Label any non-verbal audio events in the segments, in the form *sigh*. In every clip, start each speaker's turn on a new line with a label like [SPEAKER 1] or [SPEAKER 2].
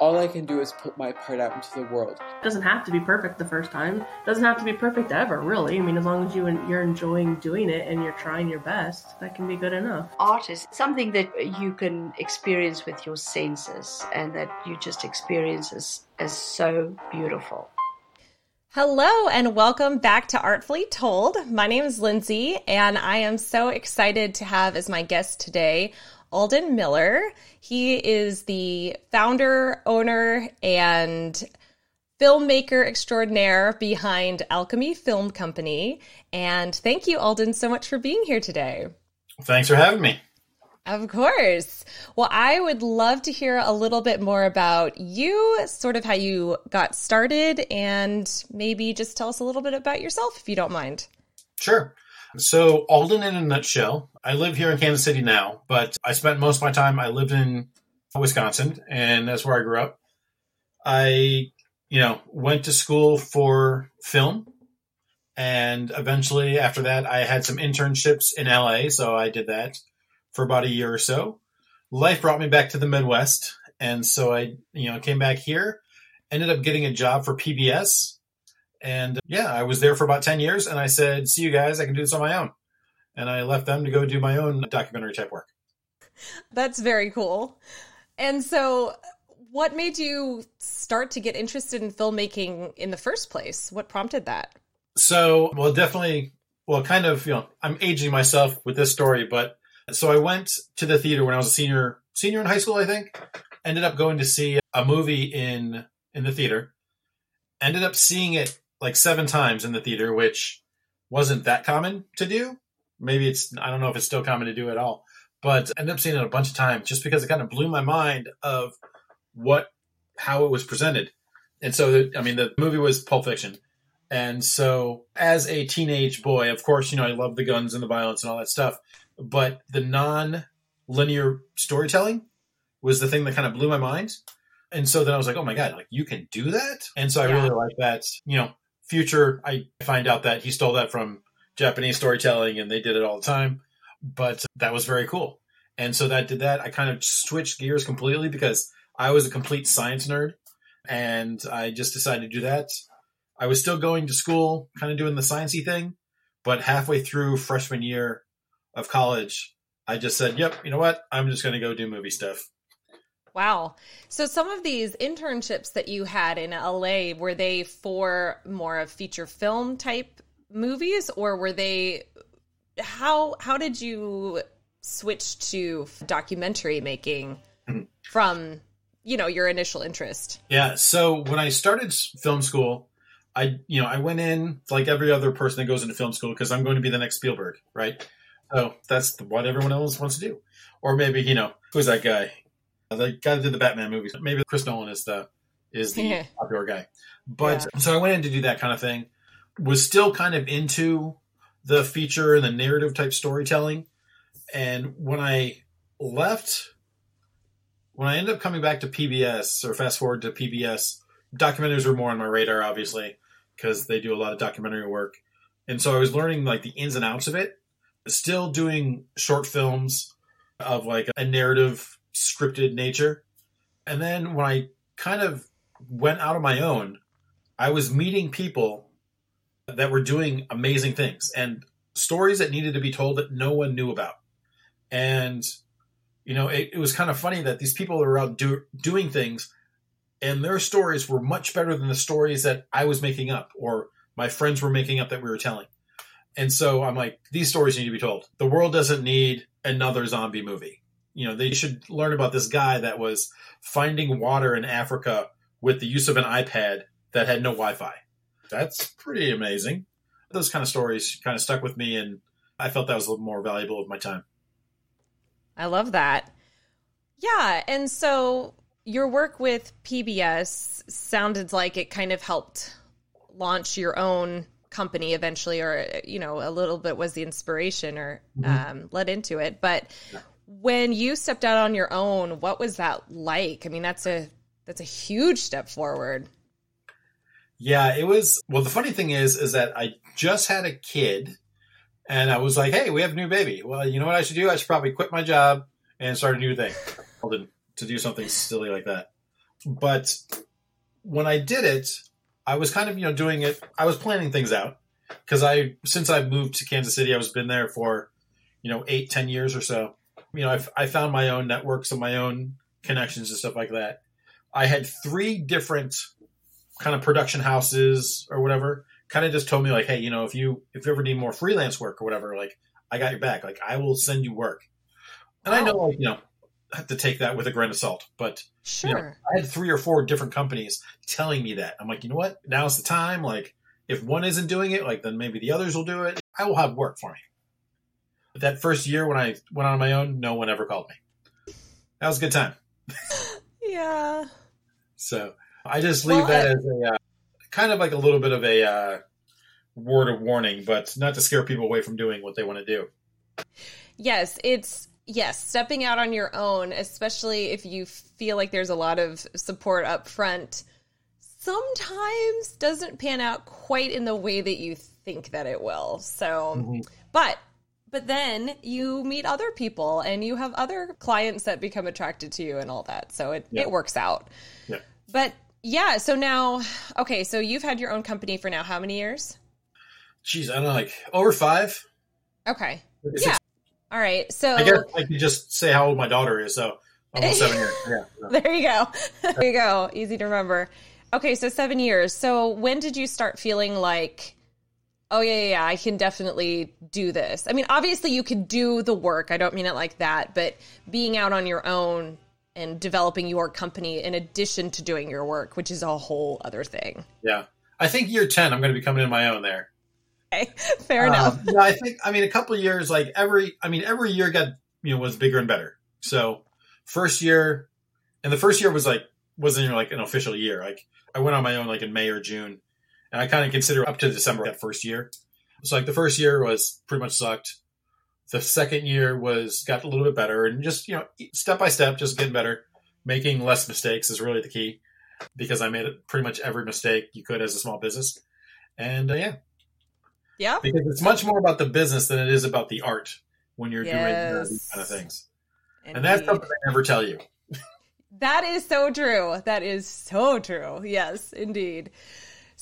[SPEAKER 1] All I can do is put my part out into the world.
[SPEAKER 2] It doesn't have to be perfect the first time. It doesn't have to be perfect ever, really. I mean, as long as you you're enjoying doing it and you're trying your best, that can be good enough.
[SPEAKER 3] Art is something that you can experience with your senses and that you just experience as, as so beautiful.
[SPEAKER 4] Hello, and welcome back to Artfully Told. My name is Lindsay, and I am so excited to have as my guest today Alden Miller. He is the founder, owner, and filmmaker extraordinaire behind Alchemy Film Company. And thank you, Alden, so much for being here today.
[SPEAKER 5] Thanks for having me.
[SPEAKER 4] Of course. Well, I would love to hear a little bit more about you, sort of how you got started, and maybe just tell us a little bit about yourself if you don't mind.
[SPEAKER 5] Sure. So, Alden in a nutshell. I live here in Kansas City now, but I spent most of my time, I lived in Wisconsin, and that's where I grew up. I, you know, went to school for film. And eventually, after that, I had some internships in LA. So I did that for about a year or so. Life brought me back to the Midwest. And so I, you know, came back here, ended up getting a job for PBS and yeah, I was there for about 10 years and I said, see you guys, I can do this on my own. And I left them to go do my own documentary type work.
[SPEAKER 4] That's very cool. And so, what made you start to get interested in filmmaking in the first place? What prompted that?
[SPEAKER 5] So, well, definitely, well, kind of, you know, I'm aging myself with this story, but so I went to the theater when I was a senior, senior in high school, I think. Ended up going to see a movie in in the theater. Ended up seeing it like seven times in the theater, which wasn't that common to do. Maybe it's I don't know if it's still common to do at all, but I ended up seeing it a bunch of times just because it kind of blew my mind of what how it was presented. And so I mean the movie was Pulp Fiction. And so as a teenage boy, of course, you know, I love the guns and the violence and all that stuff, but the non-linear storytelling was the thing that kind of blew my mind. And so then I was like, oh my God, like you can do that? And so I yeah. really like that, you know, future, I find out that he stole that from Japanese storytelling and they did it all the time. But that was very cool. And so that did that. I kind of switched gears completely because I was a complete science nerd and I just decided to do that. I was still going to school, kind of doing the sciencey thing, but halfway through freshman year of college, I just said, "Yep, you know what? I'm just going to go do movie stuff."
[SPEAKER 4] Wow. So some of these internships that you had in LA were they for more of feature film type movies or were they how how did you switch to documentary making *clears throat* from you know your initial interest?
[SPEAKER 5] Yeah, so when I started film school, I you know, I went in like every other person that goes into film school because I'm going to be the next Spielberg, right? So that's what everyone else wants to do. Or maybe, you know, who's that guy? The guy that did the Batman movies. Maybe Chris Nolan is the is the *laughs* popular guy. But yeah. so I went in to do that kind of thing. Was still kind of into the feature and the narrative type storytelling. And when I left, when I ended up coming back to PBS or fast forward to PBS, documentaries were more on my radar, obviously, because they do a lot of documentary work. And so I was learning like the ins and outs of it. Still doing short films of like a narrative scripted nature. And then when I kind of went out on my own, I was meeting people that were doing amazing things and stories that needed to be told that no one knew about. And, you know, it, it was kind of funny that these people were out do, doing things and their stories were much better than the stories that I was making up or my friends were making up that we were telling. And so I'm like, these stories need to be told. The world doesn't need another zombie movie you know, they should learn about this guy that was finding water in Africa with the use of an iPad that had no Wi-Fi. That's pretty amazing. Those kind of stories kind of stuck with me, and I felt that was a little more valuable of my time.
[SPEAKER 4] I love that. Yeah, and so your work with PBS sounded like it kind of helped launch your own company eventually, or you know, a little bit was the inspiration or mm-hmm. um, led into it. But when you stepped out on your own, what was that like? I mean, that's a that's a huge step forward.
[SPEAKER 5] Yeah, it was. Well, the funny thing is, is that I just had a kid, and I was like, "Hey, we have a new baby. Well, you know what I should do? I should probably quit my job and start a new thing, to do something silly like that." But when I did it, I was kind of you know doing it. I was planning things out because I since I moved to Kansas City, I was been there for you know eight, ten years or so. You know, I've, I found my own networks and my own connections and stuff like that. I had three different kind of production houses or whatever kind of just told me like, hey, you know, if you if you ever need more freelance work or whatever, like I got your back. Like I will send you work. And I know oh. like, you know, I have to take that with a grain of salt, but
[SPEAKER 4] Sure.
[SPEAKER 5] you know, I had three or four different companies telling me that. I'm like, you know what? Now's the time. Like if one isn't doing it, like then maybe the others will do it. I will have work for me. But that first year when I went on my own, no one ever called me. That was a good time. *laughs*
[SPEAKER 4] yeah.
[SPEAKER 5] So I just leave
[SPEAKER 4] Well,
[SPEAKER 5] that
[SPEAKER 4] uh,
[SPEAKER 5] as a uh, kind of like a little bit of a uh, word of warning, but not to scare people away from doing what they want to do.
[SPEAKER 4] Yes, it's yes, stepping out on your own, especially if you feel like there's a lot of support up front, sometimes doesn't pan out quite in the way that you think that it will. So,
[SPEAKER 5] Mhm.
[SPEAKER 4] but but then you meet other people and you have other clients that become attracted to you and all that. So it
[SPEAKER 5] Yeah.
[SPEAKER 4] it works out.
[SPEAKER 5] Yeah.
[SPEAKER 4] But yeah, so now okay, so you've had your own company for now how many years?
[SPEAKER 5] Jeez, I don't know, like over five.
[SPEAKER 4] Okay. Yeah. All right. So
[SPEAKER 5] I guess I can just say how old my daughter is. So almost seven years. *laughs* Yeah.
[SPEAKER 4] There you go. *laughs* There you go. Easy to remember. Okay, so seven years. So when did you start feeling like, oh yeah, yeah, yeah, I can definitely do this? I mean, obviously you could do the work. I don't mean it like that, but being out on your own and developing your company in addition to doing your work, which is a whole other thing.
[SPEAKER 5] Yeah. I think year 10, I'm going to be coming in my own there.
[SPEAKER 4] Okay, *laughs* fair enough.
[SPEAKER 5] Um, yeah, I think, I mean, a couple of years, like every, I mean, every year got, you know, was bigger and better. So first year, and the first year was like, wasn't even like an official year. Like I went on my own like in May or June, and I kind of consider up to December that first year. So like the first year was pretty much sucked. The second year was got a little bit better, and just you know, step by step, just getting better. Making less mistakes is really the key, because I made pretty much every mistake you could as a small business, and uh, yeah,
[SPEAKER 4] yeah.
[SPEAKER 5] because it's much more about the business than it is about the art when you're doing uh, these kind of things. And that's something I never tell you. *laughs*
[SPEAKER 4] That is so true. That is so true. Yes, indeed.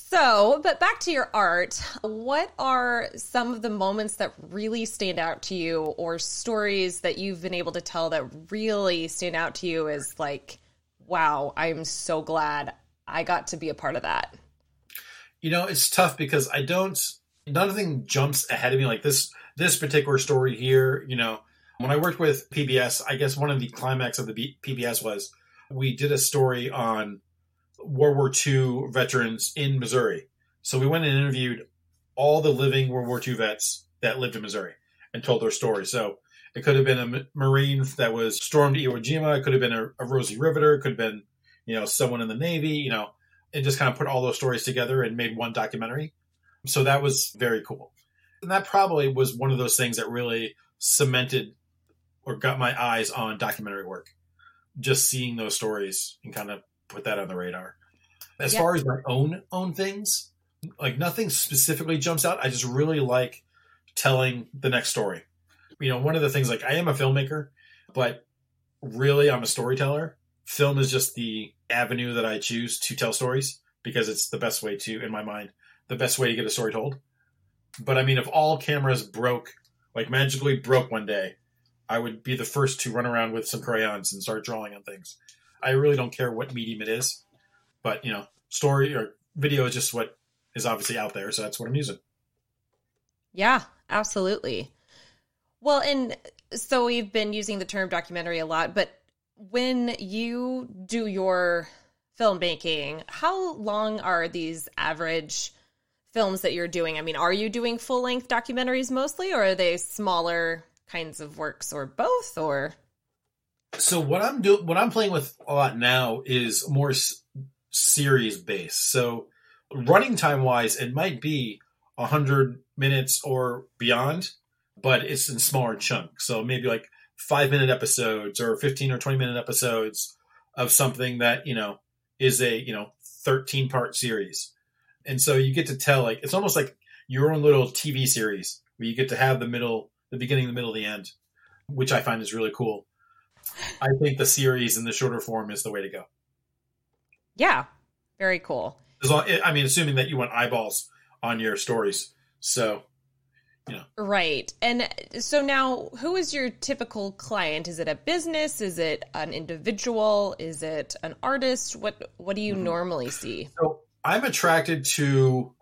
[SPEAKER 4] So, but back to your art, what are some of the moments that really stand out to you or stories that you've been able to tell that really stand out to you as like, wow, I'm so glad I got to be a part of that?
[SPEAKER 5] You know, it's tough because I don't. Nothing jumps ahead of me like this. This particular story here, you know, when I worked with PBS, I guess one of the climax of the B- PBS was we did a story on World War II veterans in Missouri. So we went and interviewed all the living World War II vets that lived in Missouri and told their story. So it could have been a Marine that was stormed Iwo Jima. It could have been a, a Rosie Riveter. It could have been, you know, someone in the Navy, you know, and just kind of put all those stories together and made one documentary. So that was very cool. And that probably was one of those things that really cemented or got my eyes on documentary work. Just seeing those stories and kind of put that on the radar. As
[SPEAKER 4] Yeah.
[SPEAKER 5] far as my own own things, like nothing specifically jumps out. I just really like telling the next story. You know, one of the things like I am a filmmaker, but really I'm a storyteller. Film is just the avenue that I choose to tell stories because it's the best way to, in my mind, the best way to get a story told. But I mean, if all cameras broke, like magically broke one day, I would be the first to run around with some crayons and start drawing on things. I really don't care what medium it is, but you know, story or video is just what is obviously out there, so that's what I'm using.
[SPEAKER 4] Yeah, absolutely. Well, and so we've been using the term documentary a lot, but when you do your filmmaking, how long are these average films that you're doing? I mean, are you doing full length documentaries mostly, or are they smaller kinds of works, or both? Or
[SPEAKER 5] So what I'm doing, what I'm playing with a lot now is more s- series based. So running time wise, it might be hundred minutes or beyond, but it's in smaller chunks. So maybe like five minute episodes or 15 or 20 minute episodes of something that, you know, is a, you know, 13 part series. And so you get to tell like it's almost like your own little TV series where you get to have the middle, the beginning, the middle, the end, which I find is really cool. I think the series in the shorter form is the way to go.
[SPEAKER 4] Yeah, very cool.
[SPEAKER 5] As long, I mean, assuming that you want eyeballs on your stories. So, you know.
[SPEAKER 4] Right. And so now, who is your typical client? Is it a business? Is it an individual? Is it an artist? What What do you mm-hmm. normally see?
[SPEAKER 5] So I'm attracted to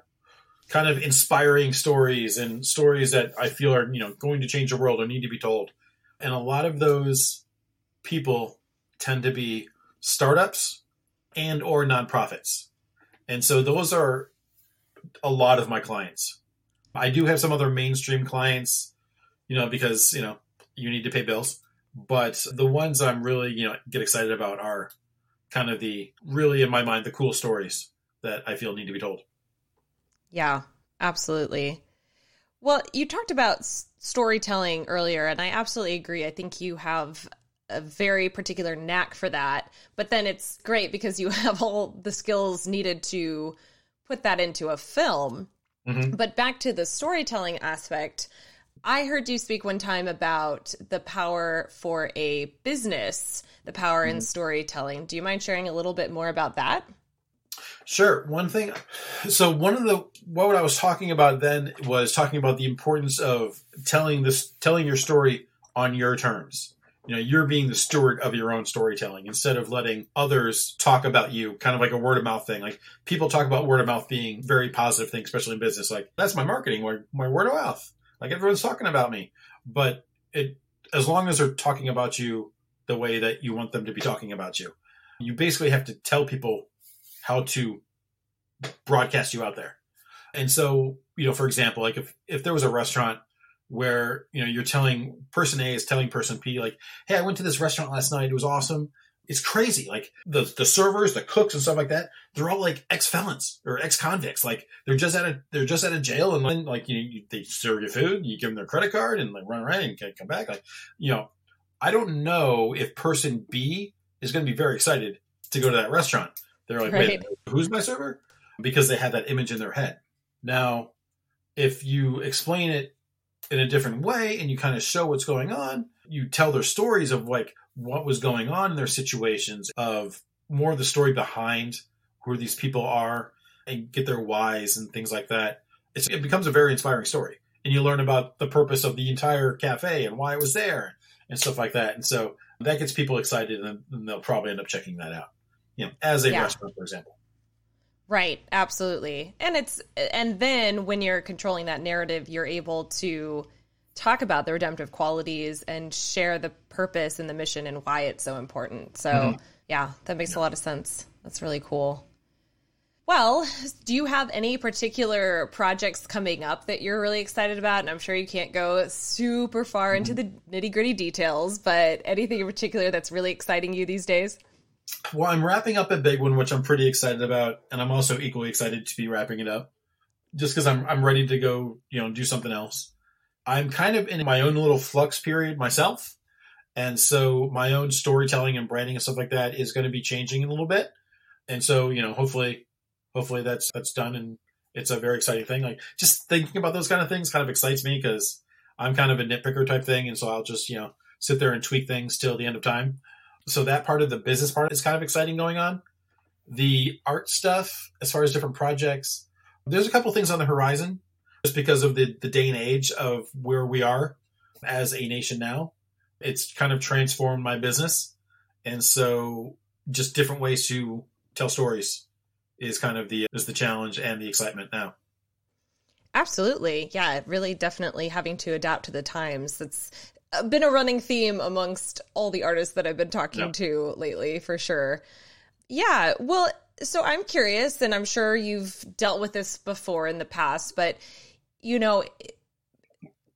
[SPEAKER 5] kind of inspiring stories and stories that I feel are you know going to change the world or need to be told. And a lot of those people tend to be startups and or nonprofits. And so those are a lot of my clients. I do have some other mainstream clients, you know, because, you know, you need to pay bills. But the ones I'm really, you know, get excited about are kind of the really in my mind the cool stories that I feel need to be told.
[SPEAKER 4] Yeah, absolutely. Well, you talked about storytelling earlier, and I absolutely agree. I think you have a very particular knack for that. But then it's great because you *laughs* have all the skills needed to put that into a film. Mm-hmm. But back to the storytelling aspect, I heard you speak one time about the power for a business, the power mm-hmm. in storytelling. Do you mind sharing a little bit more about that?
[SPEAKER 5] Sure. One thing, so one of the what I was talking about then was talking about the importance of telling this, telling your story on your terms you know you're being the steward of your own storytelling instead of letting others talk about you kind of like a word of mouth thing. Like people talk about word of mouth being very positive thing especially in business. Like that's my marketing my, my word of mouth like everyone's talking about me. But it as long as they're talking about you the way that you want them to be talking about you you basically have to tell people how to broadcast you out there. And so you know for example like if if there was a restaurant where you know you're telling person A is telling person P like, "Hey, I went to this restaurant last night. It was awesome." It's crazy. Like the the servers, the cooks, and stuff like that. They're all like ex felons or ex convicts. Like they're just out of they're just at a jail, and then like you, know, you they serve you food, you give them their credit card, and like run around and can't come back. Like you know, I don't know if person B is going to be very excited to go to that restaurant. They're like, right. "Wait, who's my server?" Because they have that image in their head. Now, if you explain it in a different way and you kind of show what's going on. You tell their stories of like what was going on in their situations, of more of the story behind who these people are and get their whys and things like that. It's, it becomes a very inspiring story. And you learn about the purpose of the entire cafe and why it was there and stuff like that. And so that gets people excited and, and they'll probably end up checking that out, you know, as a yeah. restaurant, for example.
[SPEAKER 4] Right, absolutely. And it's and then when you're controlling that narrative, you're able to talk about the redemptive qualities and share the purpose and the mission and why it's so important. So, mm-hmm. yeah, that makes yeah. a lot of sense. That's really cool. Well, do you have any particular projects coming up that you're really excited about? And I'm sure you can't go super far into mm-hmm. the nitty gritty details, but anything in particular that's really exciting you these days?
[SPEAKER 5] Well, I'm wrapping up a big one, which I'm pretty excited about, and I'm also equally excited to be wrapping it up, just because I'm I'm ready to go, you know, do something else. I'm kind of in my own little flux period myself, and so my own storytelling and branding and stuff like that is going to be changing a little bit, and so you know, hopefully, hopefully that's that's done, and it's a very exciting thing. Like just thinking about those kind of things kind of excites me because I'm kind of a nitpicker type thing, and so I'll just you know sit there and tweak things till the end of time so that part of the business part is kind of exciting going on. The art stuff, as far as different projects, there's a couple things on the horizon just because of the, the day and age of where we are as a nation now. It's kind of transformed my business. And so just different ways to tell stories is kind of the is the challenge and the excitement now.
[SPEAKER 4] Absolutely. Yeah, really definitely having to adapt to the times. That's been a running theme amongst all the artists that I've been talking yeah. to lately, for sure. Yeah, well, so I'm curious, and I'm sure you've dealt with this before in the past, but you know,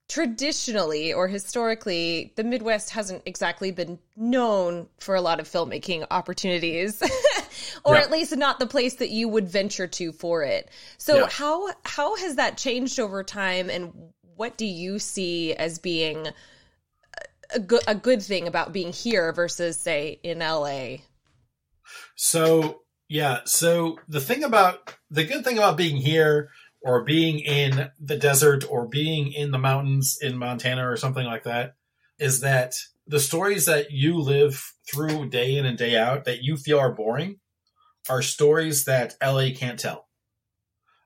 [SPEAKER 4] traditionally or historically, the Midwest hasn't exactly been known for a lot of filmmaking opportunities. *laughs* or yeah. at least not the place that you would venture to for it. So yeah. how how has that changed over time and what do you see as being a good a good thing about being here versus say in LA?
[SPEAKER 5] So yeah, so the thing about the good thing about being here or being in the desert or being in the mountains in Montana or something like that is that the stories that you live through day in and day out that you feel are boring are stories that LA can't tell.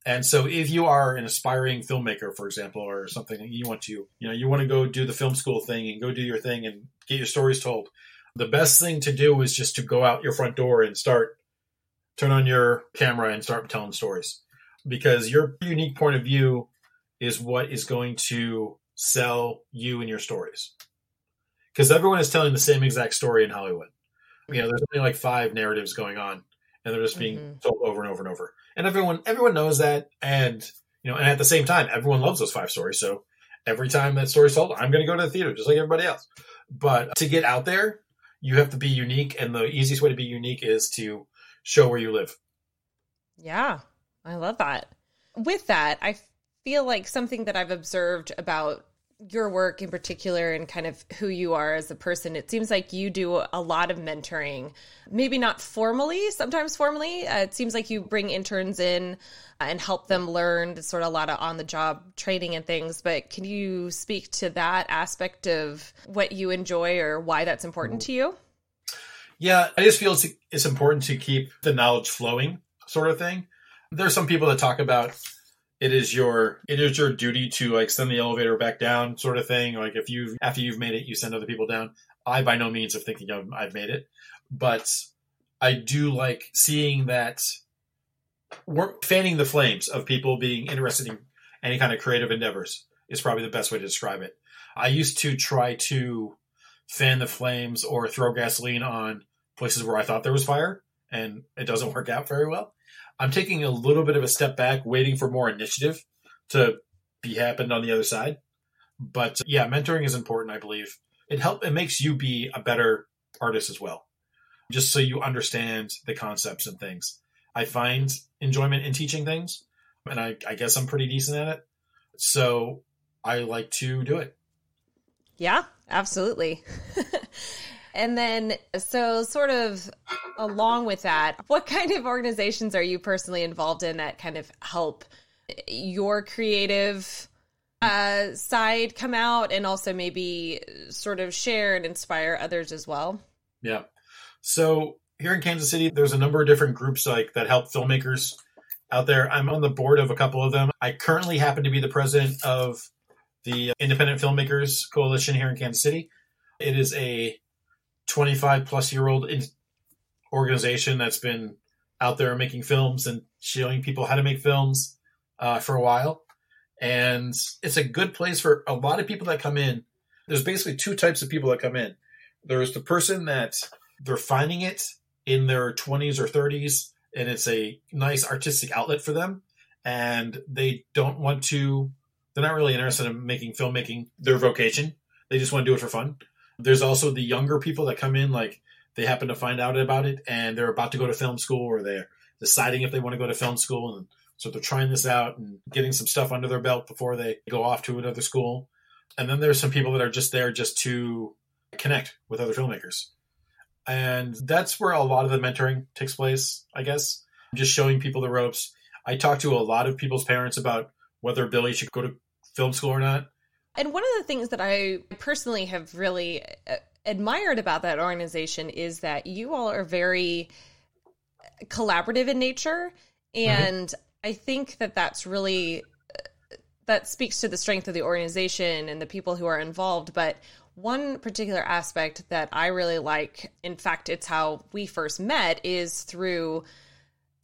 [SPEAKER 5] And so if you are an aspiring filmmaker, for example, or something you want to, you know, you want to go do the film school thing and go do your thing and get your stories told, the best thing to do is just to go out your front door and start turn on your camera and start telling stories because your unique point of view is what is going to sell you and your stories. Because everyone is telling the same exact story in Hollywood. You know, there's only like five narratives going on, and they're just being
[SPEAKER 4] Mhm.
[SPEAKER 5] told over and over and over. And everyone everyone knows that, and you know, and at the same time, everyone loves those five stories. So every time that story's told, I'm going to go to the theater just like everybody else. But to get out there, you have to be unique, and the easiest way to be unique is to show where you live.
[SPEAKER 4] Yeah, I love that. With that, I feel like something that I've observed about your work in particular and kind of who you are as a person, it seems like you do a lot of mentoring. Maybe not formally, sometimes formally. Uh, it seems like you bring interns in and help them learn sort of a lot of on the job training and things. But can you speak to that aspect of what you enjoy or why that's important to you?
[SPEAKER 5] Yeah, I just feel it's, it's important to keep the knowledge flowing, sort of thing. There's some people that talk about it is your it is your duty to like send the elevator back down, sort of thing. Like if you after you've made it, you send other people down. I by no means of thinking of I've made it, but I do like seeing that we're fanning the flames of people being interested in any kind of creative endeavors is probably the best way to describe it. I used to try to fan the flames or throw gasoline on places where I thought there was fire, and it doesn't *laughs* work out very well. I'm taking a little bit of a step back, waiting for more initiative to be happened on the other side. But uh, yeah, mentoring is important, I believe. It help it makes you be a better artist as well. Just so you understand the concepts and things. I find enjoyment in teaching things, and I, I guess I'm pretty decent at it. So I like to do it.
[SPEAKER 4] Yeah, absolutely. *laughs* and then, so sort of along with that, what kind of organizations are you personally involved in that kind of help your creative uh, side come out and also maybe sort of share and inspire others as well?
[SPEAKER 5] Yeah. So here in Kansas City, there's a number of different groups like that help filmmakers out there. I'm on the board of a couple of them. I currently happen to be the president of the Independent Filmmakers Coalition here in Kansas City. It is a 25 plus year old organization that's been out there making films and showing people how to make films uh, for a while. And it's a good place for a lot of people that come in. There's basically two types of people that come in. There's the person that they're finding it in their 20s or 30s, and it's a nice artistic outlet for them. And they don't want to, they're not really interested in making filmmaking their vocation. They just want to do it for fun. There's also the younger people that come in, like they happen to find out about it and they're about to go to film school or they're deciding if they want to go to film school. And so they're trying this out and getting some stuff under their belt before they go off to another school. And then there's some people that are just there just to connect with other filmmakers. And that's where a lot of the mentoring takes place, I guess. Just showing people the ropes. I talk to a lot of people's parents about whether Billy should go to film school or not.
[SPEAKER 4] And one of the things that I personally have really uh, admired about that organization is that you all are very collaborative in nature. And I think that that's really, uh, that speaks to the strength of the organization and the people who are involved. But one particular aspect that I really like, in fact, it's how we first met, is through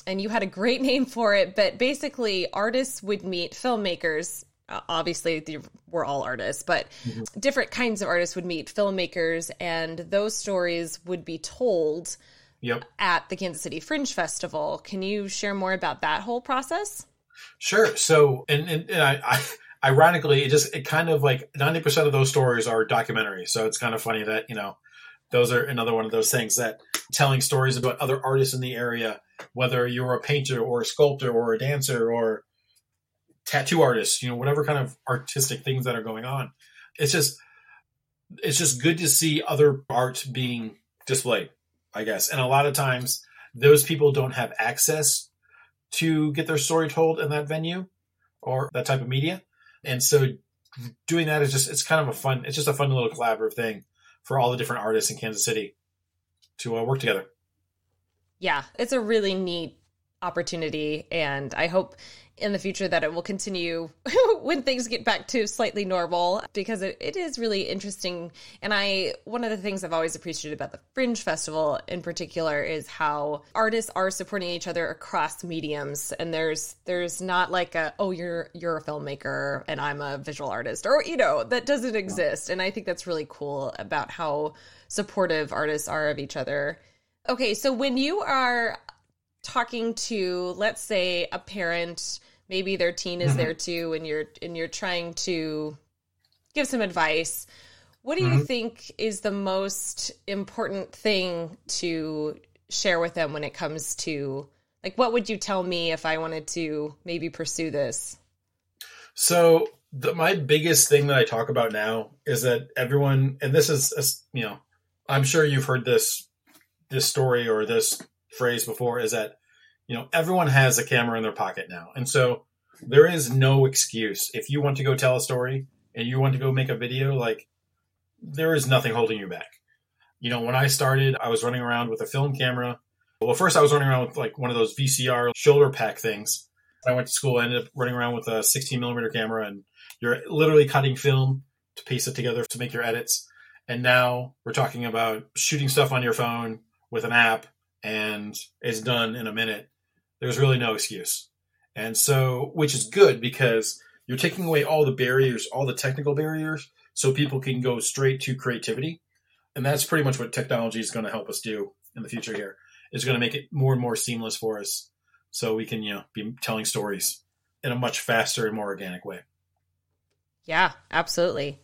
[SPEAKER 4] and you had a great *laughs* name for it, but basically, artists would meet filmmakers. Obviously, the, we're all artists, but mm-hmm. different kinds of artists would meet filmmakers, and those stories would be told
[SPEAKER 5] Yep.
[SPEAKER 4] at the Kansas City Fringe Festival. Can you share more about that whole process?
[SPEAKER 5] Sure. So, and, and, and I, I, ironically, it just, it kind of like 90% of those stories are documentaries. So it's kind of funny that, you know, those are another one of those things that telling stories about other artists in the area, whether you're a painter or a sculptor or a dancer or tattoo artists, you know, whatever kind of artistic things that are going on. It's just, it's just good to see other art being displayed, I guess. And a lot of times those people don't have access to get their story told in that venue or that type of media. And so doing that is just it's kind of a fun it's just a fun little collaborative thing for all the different artists in Kansas City to uh, work together.
[SPEAKER 4] Yeah, it's a really neat opportunity and I hope in the future that it will continue *laughs* when things get back to slightly normal because it, it is really interesting. And i one of the things i've always appreciated about the fringe festival in particular is how artists are supporting each other across mediums. And there's there's not like a oh you're you're a filmmaker and i'm a visual artist or you know that doesn't exist. And i think that's really cool about how supportive artists are of each other. Okay so when you are talking to let's say a parent maybe their teen is
[SPEAKER 5] Mm-hmm.
[SPEAKER 4] there too and you're and you're trying to give some advice what do you
[SPEAKER 5] Mhm.
[SPEAKER 4] think is the most important thing to share with them when it comes to like what would you tell me if i wanted to maybe pursue this
[SPEAKER 5] So the, my biggest thing that I talk about now is that everyone, and this is, is, you know, I'm sure you've heard this this story or this phrase before, is that you know everyone has a camera in their pocket now, and so there is no excuse if you want to go tell a story and you want to go make a video, like there is nothing holding you back. You know, when I started, I was running around with a film camera. Well, first I was running around with like one of those VCR shoulder pack things. I went to school, I ended up running around with a 16 millimeter camera, and you're literally cutting film to piece it together to make your edits. And now we're talking about shooting stuff on your phone with an app, and it's done in a minute. There's really no excuse. And so, which is good because you're taking away all the barriers, all the technical barriers, so people can go straight to creativity. And that's pretty much what technology is going to help us do in the future here. It's going to make it more and more seamless for us so we can, you know, be telling stories in a much faster and more organic way.
[SPEAKER 4] yeah absolutely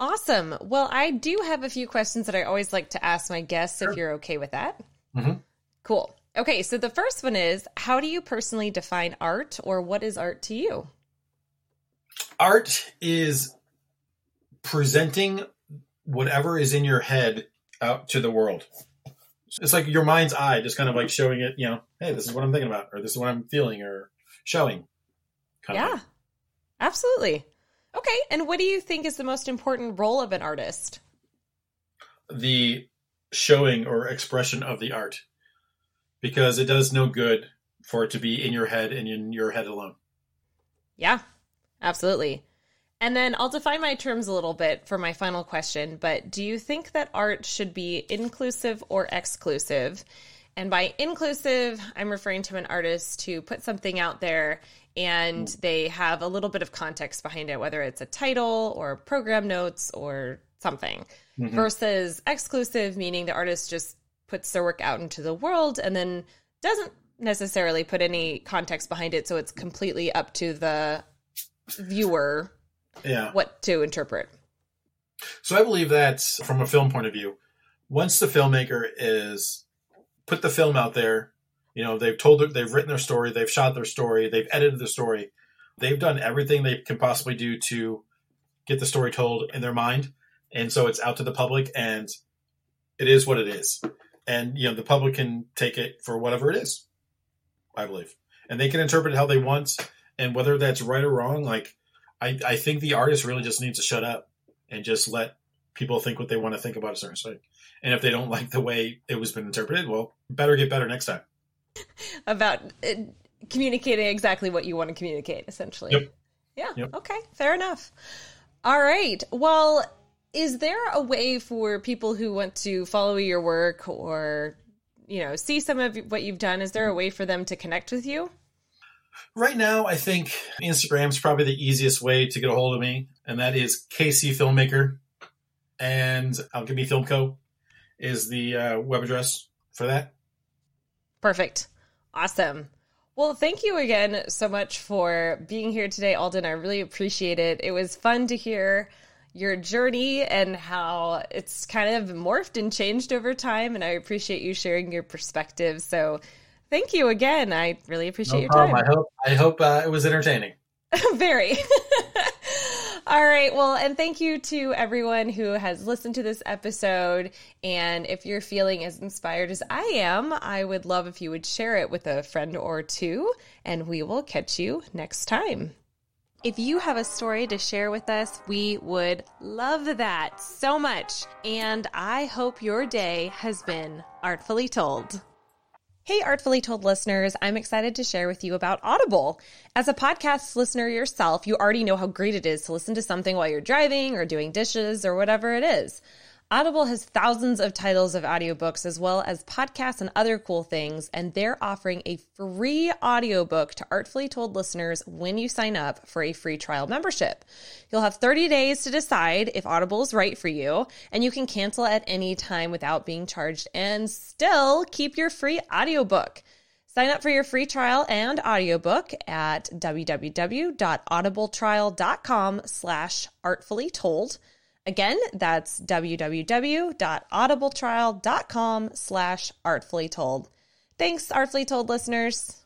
[SPEAKER 4] awesome well i do have a few questions that i always like to ask my guests if you're okay with that
[SPEAKER 5] Mhm.
[SPEAKER 4] cool okay so the first one is how do you personally define art or what is art to you
[SPEAKER 5] Art is presenting whatever is in your head out to the world. It's like your mind's eye, just kind of like showing it, you know, hey, this is what I'm thinking about, or this is what I'm feeling, or showing. kind
[SPEAKER 4] Yeah, absolutely. Okay, and what do you think is the most important role of an artist?
[SPEAKER 5] the showing or expression of the art because it does no good for it to be in your head and in your head alone.
[SPEAKER 4] Yeah, absolutely. And then I'll define my terms a little bit for my final question, but do you think that art should be inclusive or exclusive? And by inclusive, I'm referring to an artist to put something out there and they have a little bit of context behind it, whether it's a title or program notes or something,
[SPEAKER 5] Mhm.
[SPEAKER 4] versus exclusive, meaning the artist just puts their work out into the world and then doesn't necessarily put any context behind it. So it's completely up to the viewer
[SPEAKER 5] Yeah.
[SPEAKER 4] what to interpret.
[SPEAKER 5] So I believe that from a film point of view, once the filmmaker is put the film out there, you know, they've told their, they've written their story, they've shot their story, they've edited the story, they've done everything they can possibly do to get the story told in their mind, and so it's out to the public, and it is what it is, and you know the public can take it for whatever it is, I believe, and they can interpret it how they want, and whether that's right or wrong, like I, I think the artist really just needs to shut up and just let people think what they want to think about a certain thing. And if they don't like the way it was been interpreted, well, better get better next time. *laughs*
[SPEAKER 4] About uh, communicating exactly what you want to communicate, essentially.
[SPEAKER 5] Yep.
[SPEAKER 4] Yeah.
[SPEAKER 5] Yep.
[SPEAKER 4] Okay. Fair enough. All right. Well, is there a way for people who want to follow your work or, you know, see some of what you've done? Is there a way for them to connect with you?
[SPEAKER 5] Right now, I think Instagram's probably the easiest way to get a hold of me, and that is KC Filmmaker, and Alchemy Film Co. is the uh, web address for that.
[SPEAKER 4] Perfect. Awesome. Well, thank you again so much for being here today, Alden. I really appreciate it. It was fun to hear your journey and how it's kind of morphed and changed over time. And I appreciate you sharing your perspective. So thank you again. I really appreciate
[SPEAKER 5] No
[SPEAKER 4] your
[SPEAKER 5] problem.
[SPEAKER 4] time.
[SPEAKER 5] I hope I hope uh, it was entertaining. *laughs*
[SPEAKER 4] Very. *laughs* All right. Well, and thank you to everyone who has listened to this episode. And if you're feeling as inspired as I am, I would love if you would share it with a friend or two. And we will catch you next time. If you have a story to share with us, we would love that so much. And I hope your day has been artfully told. Hey, Artfully Told listeners, I'm excited to share with you about Audible. As a podcast listener yourself, you already know how great it is to listen to something while you're driving or doing dishes or whatever it is. Audible has thousands of titles of audiobooks as well as podcasts and other cool things, and they're offering a free audiobook to Artfully Told listeners when you sign up for a free trial membership. You'll have 30 days to decide if Audible is right for you, and you can cancel at any time without being charged and still keep your free audiobook. Sign up for your free trial and audiobook at www.audibletrial.com slash artfully told. Again, that's www.audibletrial.com slash artfully told. Thanks, Artfully Told listeners.